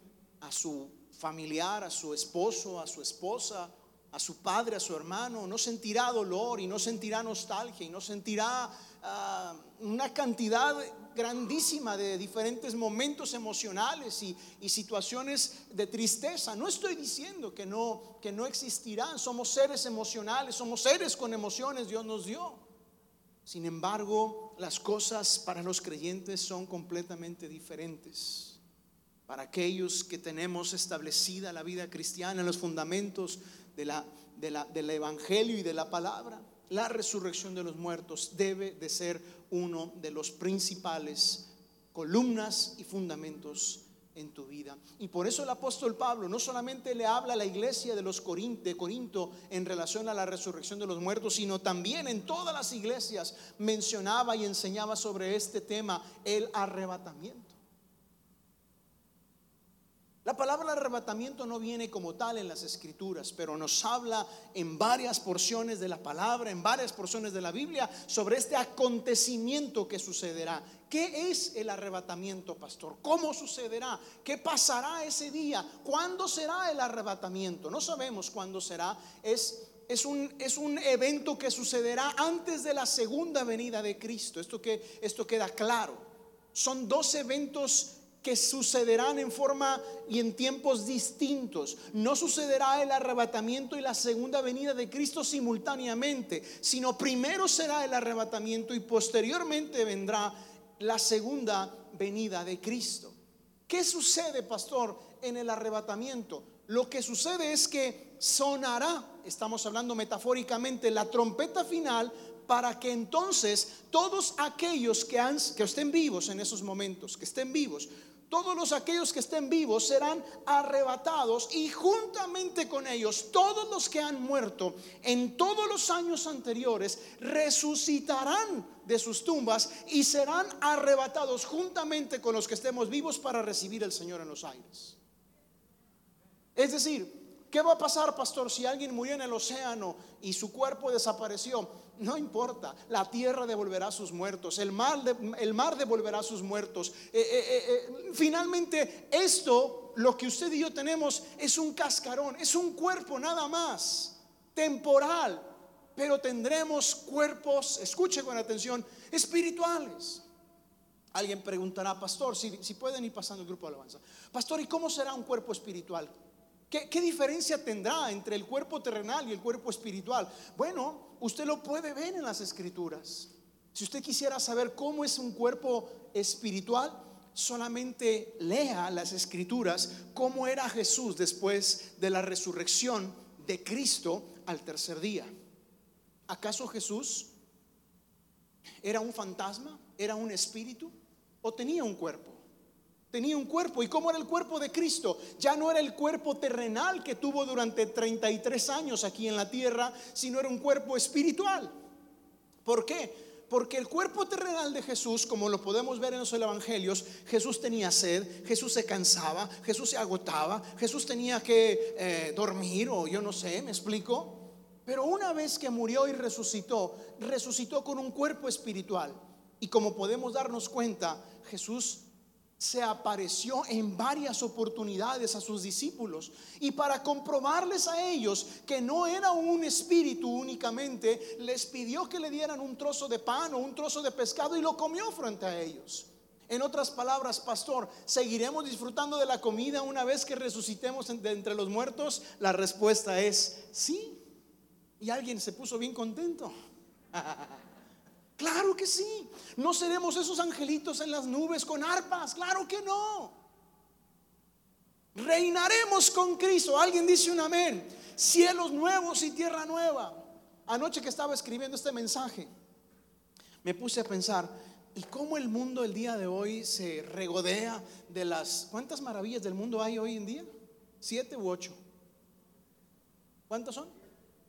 Speaker 1: a su familiar, a su esposo, a su esposa, a su padre, a su hermano, no sentirá dolor y no sentirá nostalgia y no sentirá ah, una cantidad grandísima de diferentes momentos emocionales y, y, situaciones de tristeza. No estoy diciendo que no, que no existirán, somos seres emocionales, somos seres con emociones, Dios nos dio. Sin embargo, las cosas para los creyentes son completamente diferentes para aquellos que tenemos establecida la vida cristiana, en los fundamentos del Evangelio y de la palabra. La resurrección de los muertos debe de ser uno de los principales columnas y fundamentos en tu vida. Y por eso el apóstol Pablo no solamente le habla a la iglesia de los de Corinto en relación a la resurrección de los muertos, sino también en todas las iglesias mencionaba y enseñaba sobre este tema, el arrebatamiento. La palabra arrebatamiento no viene como tal en las escrituras, pero nos habla en varias porciones de la palabra, en varias porciones de la Biblia, sobre este acontecimiento que sucederá. ¿Qué es el arrebatamiento, pastor? ¿Cómo sucederá? ¿Qué pasará ese día? ¿Cuándo será el arrebatamiento? No sabemos cuándo será. Es es un, es un, evento que sucederá antes de la segunda venida de Cristo. Esto, que, esto queda claro. Son dos eventos que sucederán en forma y en tiempos distintos. No sucederá el arrebatamiento y la segunda venida de Cristo simultáneamente, sino primero será el arrebatamiento y posteriormente vendrá la segunda venida de Cristo. ¿Qué sucede, pastor, en el arrebatamiento? Lo que sucede es que sonará, estamos hablando metafóricamente, la trompeta final para que entonces todos aquellos que, que estén vivos en esos momentos, que estén vivos, todos los aquellos que estén vivos serán arrebatados y juntamente con ellos todos los que han muerto en todos los años anteriores resucitarán de sus tumbas y serán arrebatados juntamente con los que estemos vivos para recibir al Señor en los aires. Es decir, ¿qué va a pasar, pastor, si alguien murió en el océano y su cuerpo desapareció? No importa, la tierra devolverá sus muertos, el mar, el mar devolverá sus muertos. Eh, eh, eh, finalmente, esto, lo que usted y yo tenemos, es un cascarón, es un cuerpo nada más, temporal, pero tendremos cuerpos, escuche con atención, espirituales. Alguien preguntará, pastor, si, si pueden ir pasando el grupo de alabanza, pastor, ¿y cómo será un cuerpo espiritual? ¿Qué, diferencia tendrá entre el cuerpo terrenal y el cuerpo espiritual? Bueno, usted lo puede ver en las escrituras. Si usted quisiera saber cómo es un cuerpo espiritual, solamente lea las escrituras cómo era Jesús después de la resurrección de Cristo al tercer día. ¿Acaso Jesús era un fantasma? ¿Era un espíritu? ¿O tenía un cuerpo? Tenía un cuerpo. ¿Y cómo era el cuerpo de Cristo? Ya no era el cuerpo terrenal que tuvo durante 33 años aquí en la tierra, sino era un cuerpo espiritual. ¿Por qué? Porque el cuerpo terrenal de Jesús, como lo podemos ver en los evangelios, Jesús tenía sed, Jesús se cansaba, Jesús se agotaba, Jesús tenía que eh, dormir o yo no sé, me explico. Pero una vez que murió y resucitó, resucitó con un cuerpo espiritual. Y como podemos darnos cuenta, Jesús se apareció en varias oportunidades a sus discípulos y para comprobarles a ellos que no era un espíritu únicamente, les pidió que le dieran un trozo de pan o un trozo de pescado y lo comió frente a ellos. En otras palabras, pastor, ¿seguiremos disfrutando de la comida una vez que resucitemos de entre los muertos? La respuesta es sí. Y alguien se puso bien contento. Claro que sí. No seremos esos angelitos en las nubes con arpas. Claro que no. Reinaremos con Cristo. Alguien dice un amén. Cielos nuevos y tierra nueva. Anoche que estaba escribiendo este mensaje, me puse a pensar, ¿y cómo el mundo el día de hoy se regodea de las... ¿Cuántas maravillas del mundo hay hoy en día? ¿Siete u ocho? ¿Cuántas son?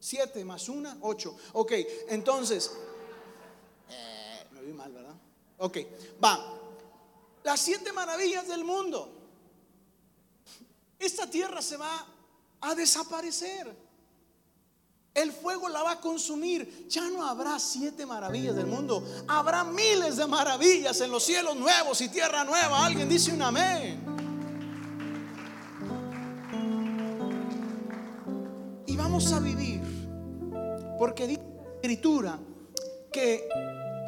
Speaker 1: Siete más una, ocho. Ok, entonces mal, ¿verdad? Ok, va. Las siete maravillas del mundo. Esta tierra se va a desaparecer. El fuego la va a consumir. Ya no habrá siete maravillas del mundo. Habrá miles de maravillas en los cielos nuevos y tierra nueva. Alguien dice un amén. Y vamos a vivir. Porque dice la escritura que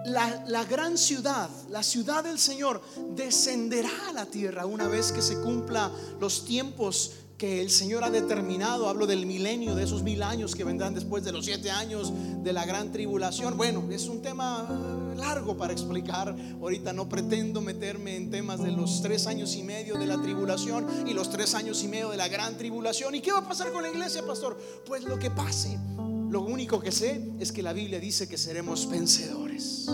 Speaker 1: la, gran ciudad, la ciudad del Señor, descenderá a la tierra una vez que se cumpla los tiempos que el Señor ha determinado. Hablo del milenio, de esos mil años que vendrán después de los siete años de la gran tribulación. Bueno, es un tema largo para explicar. Ahorita no pretendo meterme en temas de los tres años y medio de la tribulación y los tres años y medio de la gran tribulación. ¿Y qué va a pasar con la iglesia, pastor? Pues lo que pase. Lo único que sé es que la Biblia dice que seremos vencedores.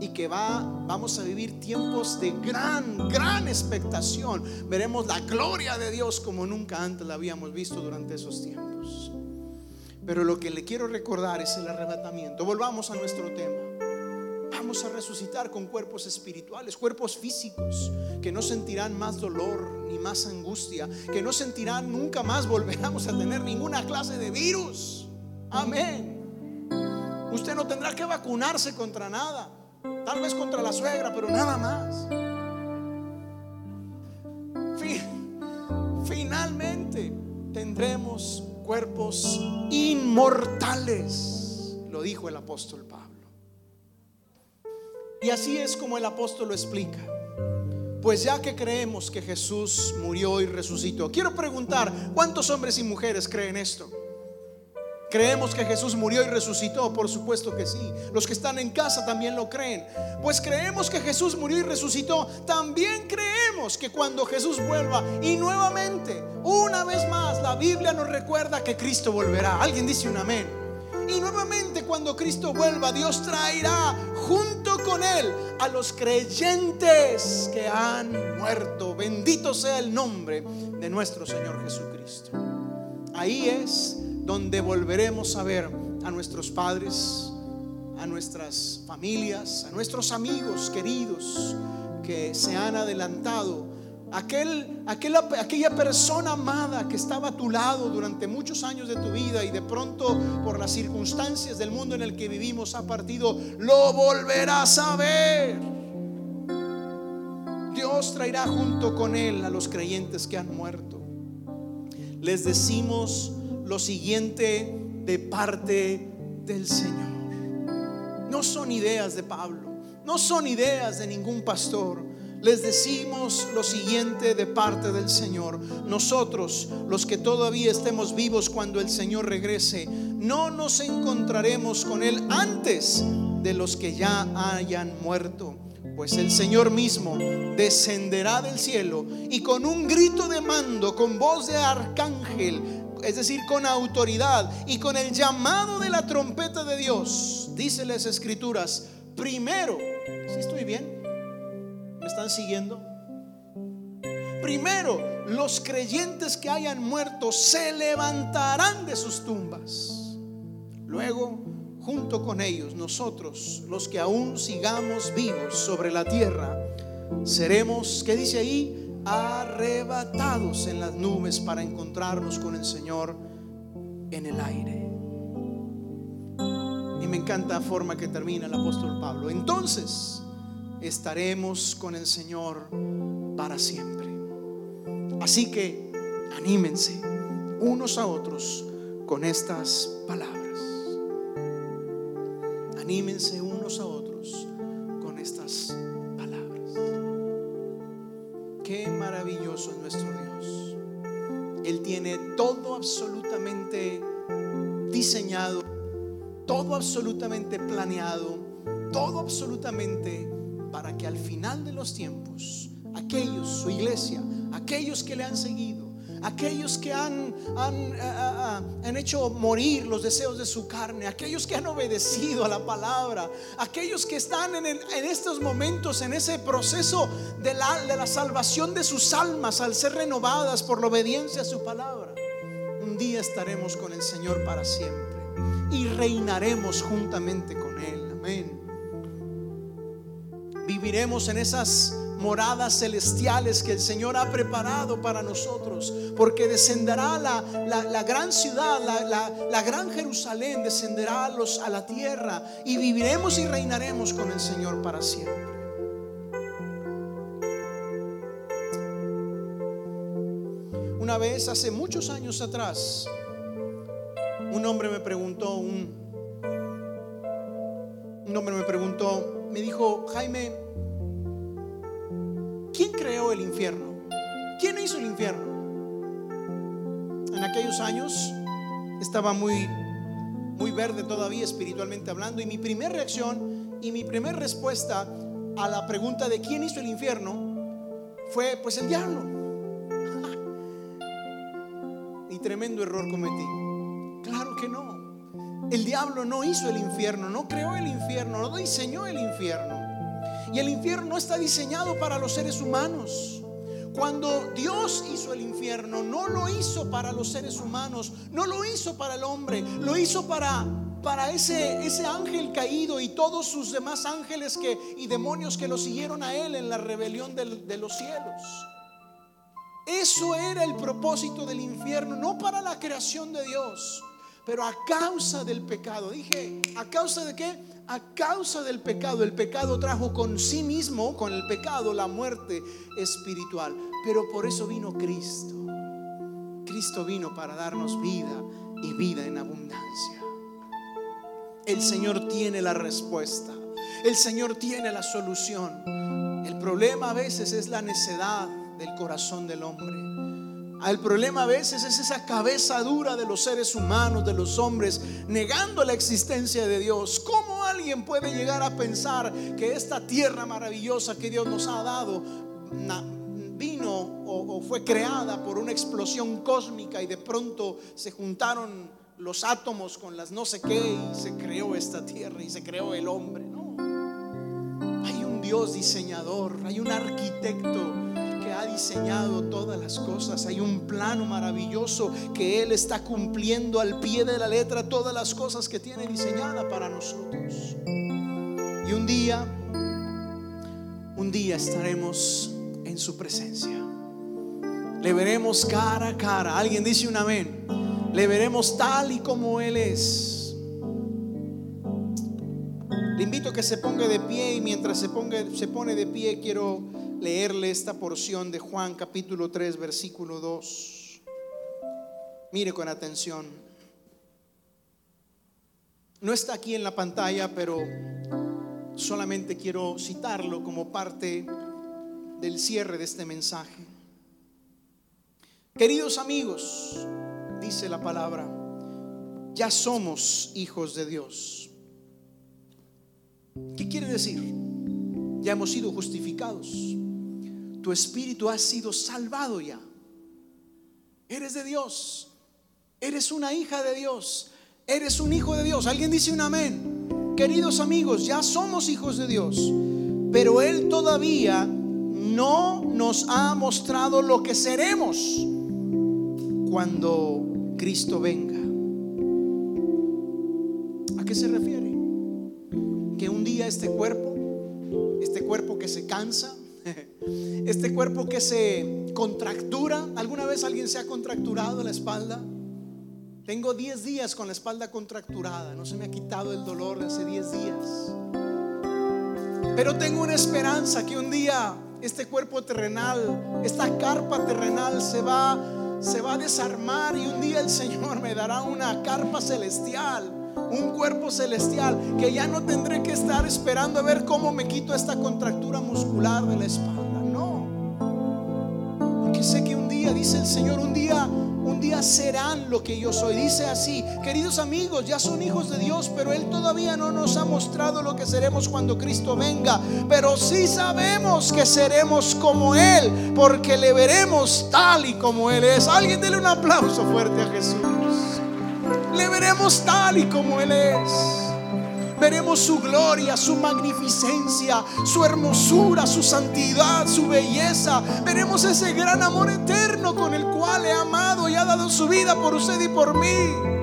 Speaker 1: Y que va, vamos a vivir tiempos de gran, gran expectación. Veremos la gloria de Dios como nunca antes la habíamos visto durante esos tiempos. Pero lo que le quiero recordar es el arrebatamiento. Volvamos a nuestro tema vamos a resucitar con cuerpos espirituales, cuerpos físicos, que no sentirán más dolor ni más angustia, que no sentirán nunca más, volveremos a tener ninguna clase de virus. Amén. Usted no tendrá que vacunarse contra nada, tal vez contra la suegra, pero nada más. finalmente tendremos cuerpos inmortales, lo dijo el apóstol Pablo. Y así es como el apóstol lo explica. Pues ya que creemos que Jesús murió y resucitó, quiero preguntar, ¿cuántos hombres y mujeres creen esto? ¿Creemos que Jesús murió y resucitó? Por supuesto que sí. Los que están en casa también lo creen. Pues creemos que Jesús murió y resucitó. También creemos que cuando Jesús vuelva y nuevamente, una vez más, la Biblia nos recuerda que Cristo volverá. Alguien dice un amén. Y nuevamente cuando Cristo vuelva, Dios traerá junto con Él a los creyentes que han muerto. Bendito sea el nombre de nuestro Señor Jesucristo. Ahí es donde volveremos a ver a nuestros padres, a nuestras familias, a nuestros amigos queridos que se han adelantado aquel, aquella persona amada que estaba a tu lado durante muchos años de tu vida y de pronto por las circunstancias del mundo en el que vivimos ha partido, lo volverás a ver. Dios traerá junto con él a los creyentes que han muerto. Les decimos lo siguiente de parte del Señor. No son ideas de Pablo, no son ideas de ningún pastor les decimos lo siguiente de parte del Señor. Nosotros, los que todavía estemos vivos cuando el Señor regrese, no nos encontraremos con Él antes de los que ya hayan muerto. Pues el Señor mismo descenderá del cielo y con un grito de mando, con voz de arcángel, es decir, con autoridad y con el llamado de la trompeta de Dios, dice las escrituras, primero, si estoy bien? ¿Me están siguiendo? Primero, los creyentes que hayan muerto se levantarán de sus tumbas. Luego, junto con ellos, nosotros, los que aún sigamos vivos sobre la tierra, seremos, ¿qué dice ahí? Arrebatados en las nubes para encontrarnos con el Señor en el aire. Y me encanta la forma que termina el apóstol Pablo. Entonces estaremos con el Señor para siempre. Así que anímense unos a otros con estas palabras. Anímense unos a otros con estas palabras. Qué maravilloso es nuestro Dios. Él tiene todo absolutamente diseñado, todo absolutamente planeado, todo absolutamente para que al final de los tiempos, aquellos, su iglesia, aquellos que le han seguido, aquellos que han, han, hecho morir los deseos de su carne, aquellos que han obedecido a la palabra, aquellos que están en, en estos momentos en ese proceso de la, de la salvación de sus almas al ser renovadas por la obediencia a su palabra. Un día estaremos con el Señor para siempre y reinaremos juntamente con Él. Amén. Viviremos en esas moradas celestiales que el Señor ha preparado para nosotros, porque descenderá la, gran ciudad, la, gran Jerusalén, descenderá a, los, a la tierra y viviremos y reinaremos con el Señor para siempre. Una vez, hace muchos años atrás, un hombre me preguntó, un, un hombre me preguntó, me dijo, Jaime, ¿Quién creó el infierno? ¿Quién hizo el infierno? En aquellos años estaba muy muy verde todavía espiritualmente hablando y mi primera reacción y mi primera respuesta a la pregunta de quién hizo el infierno fue pues el diablo. y tremendo error cometí. Claro que no. El diablo no hizo el infierno, no creó el infierno, no diseñó el infierno. Y el infierno no está diseñado para los seres humanos. Cuando Dios hizo el infierno, no lo hizo para los seres humanos, no lo hizo para el hombre, lo hizo para, para ese, ese ángel caído y todos sus demás ángeles que, y demonios que lo siguieron a él en la rebelión de los cielos. Eso era el propósito del infierno, no para la creación de Dios, pero a causa del pecado. Dije, ¿a causa de qué? a causa del pecado. El pecado trajo con sí mismo, con el pecado, la muerte espiritual. Pero por eso vino Cristo. Cristo vino para darnos vida y vida en abundancia. El Señor tiene la respuesta. El Señor tiene la solución. El problema a veces es la necedad del corazón del hombre. El problema a veces es esa cabeza dura de los seres humanos, de los hombres, negando la existencia de Dios. ¿Cómo alguien puede llegar a pensar que esta tierra maravillosa que Dios nos ha dado vino o, fue creada por una explosión cósmica y de pronto se juntaron los átomos con las no sé qué y se creó esta tierra y se creó el hombre? No. Hay un Dios diseñador, hay un arquitecto diseñado todas las cosas. Hay un plano maravilloso que Él está cumpliendo al pie de la letra todas las cosas que tiene diseñada para nosotros. Y un día, un día estaremos en su presencia. Le veremos cara a cara. Alguien dice un amén. Le veremos tal y como Él es. Le invito a que se ponga de pie y mientras se, ponga, se pone de pie quiero leerle esta porción de Juan capítulo 3 versículo 2. Mire con atención. No está aquí en la pantalla, pero solamente quiero citarlo como parte del cierre de este mensaje. Queridos amigos, dice la palabra, ya somos hijos de Dios. ¿Qué quiere decir? Ya hemos sido justificados tu espíritu ha sido salvado ya. Eres de Dios. Eres una hija de Dios. Eres un hijo de Dios. Alguien dice un amén. Queridos amigos, ya somos hijos de Dios. Pero Él todavía no nos ha mostrado lo que seremos cuando Cristo venga. ¿A qué se refiere? Que un día este cuerpo, este cuerpo que se cansa, este cuerpo que se contractura, ¿alguna vez alguien se ha contracturado la espalda? Tengo 10 días con la espalda contracturada, no se me ha quitado el dolor de hace 10 días. Pero tengo una esperanza que un día este cuerpo terrenal, esta carpa terrenal se va se va a desarmar y un día el Señor me dará una carpa celestial, un cuerpo celestial que ya no tendré que estar esperando a ver cómo me quito esta contractura muscular de la espalda. No. Porque sé que un día dice el Señor, un día un día serán lo que yo soy. Dice así, queridos amigos, ya son hijos de Dios, pero Él todavía no nos ha mostrado lo que seremos cuando Cristo venga. Pero sí sabemos que seremos como Él, porque le veremos tal y como Él es. Alguien dele un aplauso fuerte a Jesús. Le veremos tal y como Él es. Veremos su gloria, su magnificencia, su hermosura, su santidad, su belleza. Veremos ese gran amor eterno con el cual he amado y ha dado su vida por usted y por mí.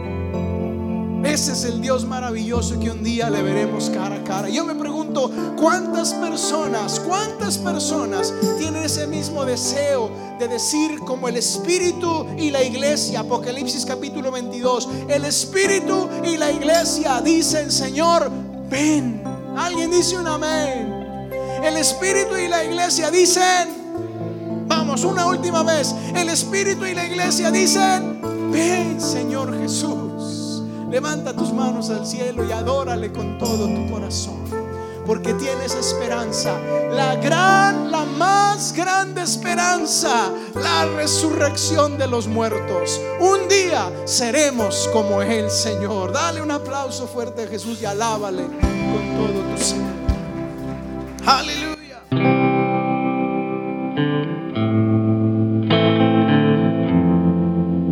Speaker 1: Ese es el Dios maravilloso que un día le veremos cara a cara. Yo me pregunto, ¿cuántas personas, cuántas personas tienen ese mismo deseo de decir como el Espíritu y la iglesia? Apocalipsis capítulo 22. El Espíritu y la iglesia dicen, Señor, ven. Alguien dice un amén. El Espíritu y la iglesia dicen, vamos, una última vez. El Espíritu y la iglesia dicen, ven, Señor Jesús. Levanta tus manos al cielo y adórale con todo tu corazón. Porque tienes esperanza. La gran, la más grande esperanza. La resurrección de los muertos. Un día seremos como el Señor. Dale un aplauso fuerte a Jesús y alábale con todo tu ser. Aleluya.